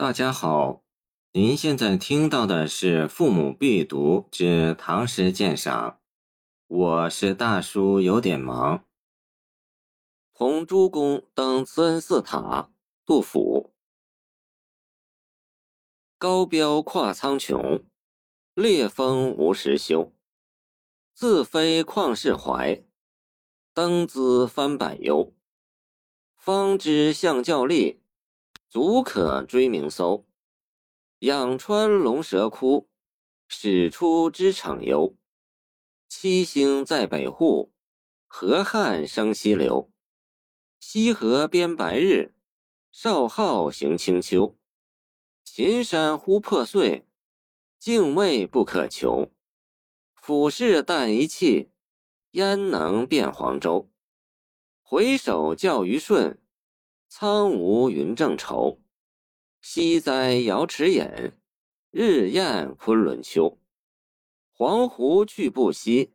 大家好，您现在听到的是《父母必读之唐诗鉴赏》，我是大叔，有点忙。同诸公登慈恩寺塔，杜甫。高标跨苍穹，烈风无时休。自飞旷世怀，登兹翻百忧。方知相较力。足可追名搜，仰穿龙蛇窟，始出织场游。七星在北户，河汉生西流。西河边白日，少昊行清秋。秦山忽破碎，境未不可求。俯视但一气，焉能辨黄州？回首教于顺。苍梧云正愁，西哉瑶池隐，日宴昆仑秋。黄鹄去不息，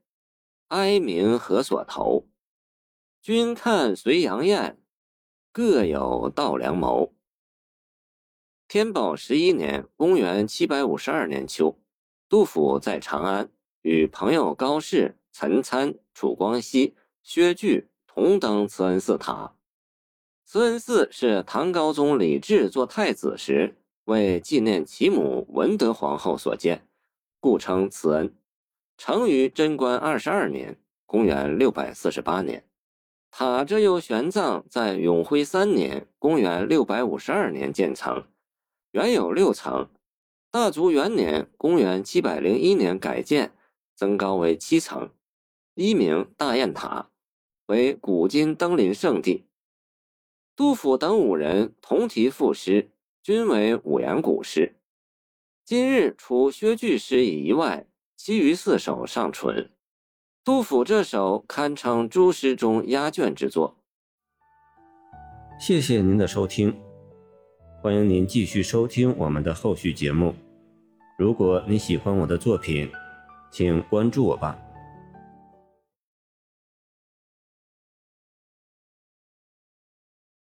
哀鸣何所投？君看隋阳雁，各有道良谋。天宝十一年（公元752年秋），杜甫在长安与朋友高适、岑参、楚光熙、薛据同登慈恩寺塔。慈恩寺是唐高宗李治做太子时为纪念其母文德皇后所建，故称慈恩。成于贞观二十二年（公元648年）。塔这又玄奘在永徽三年（公元652年）建成，原有六层。大足元年（公元701年）改建，增高为七层，一名大雁塔，为古今登临圣地。杜甫等五人同题赋诗，均为五言古诗。今日除薛据诗以外，其余四首尚存。杜甫这首堪称诸诗中压卷之作。谢谢您的收听，欢迎您继续收听我们的后续节目。如果你喜欢我的作品，请关注我吧。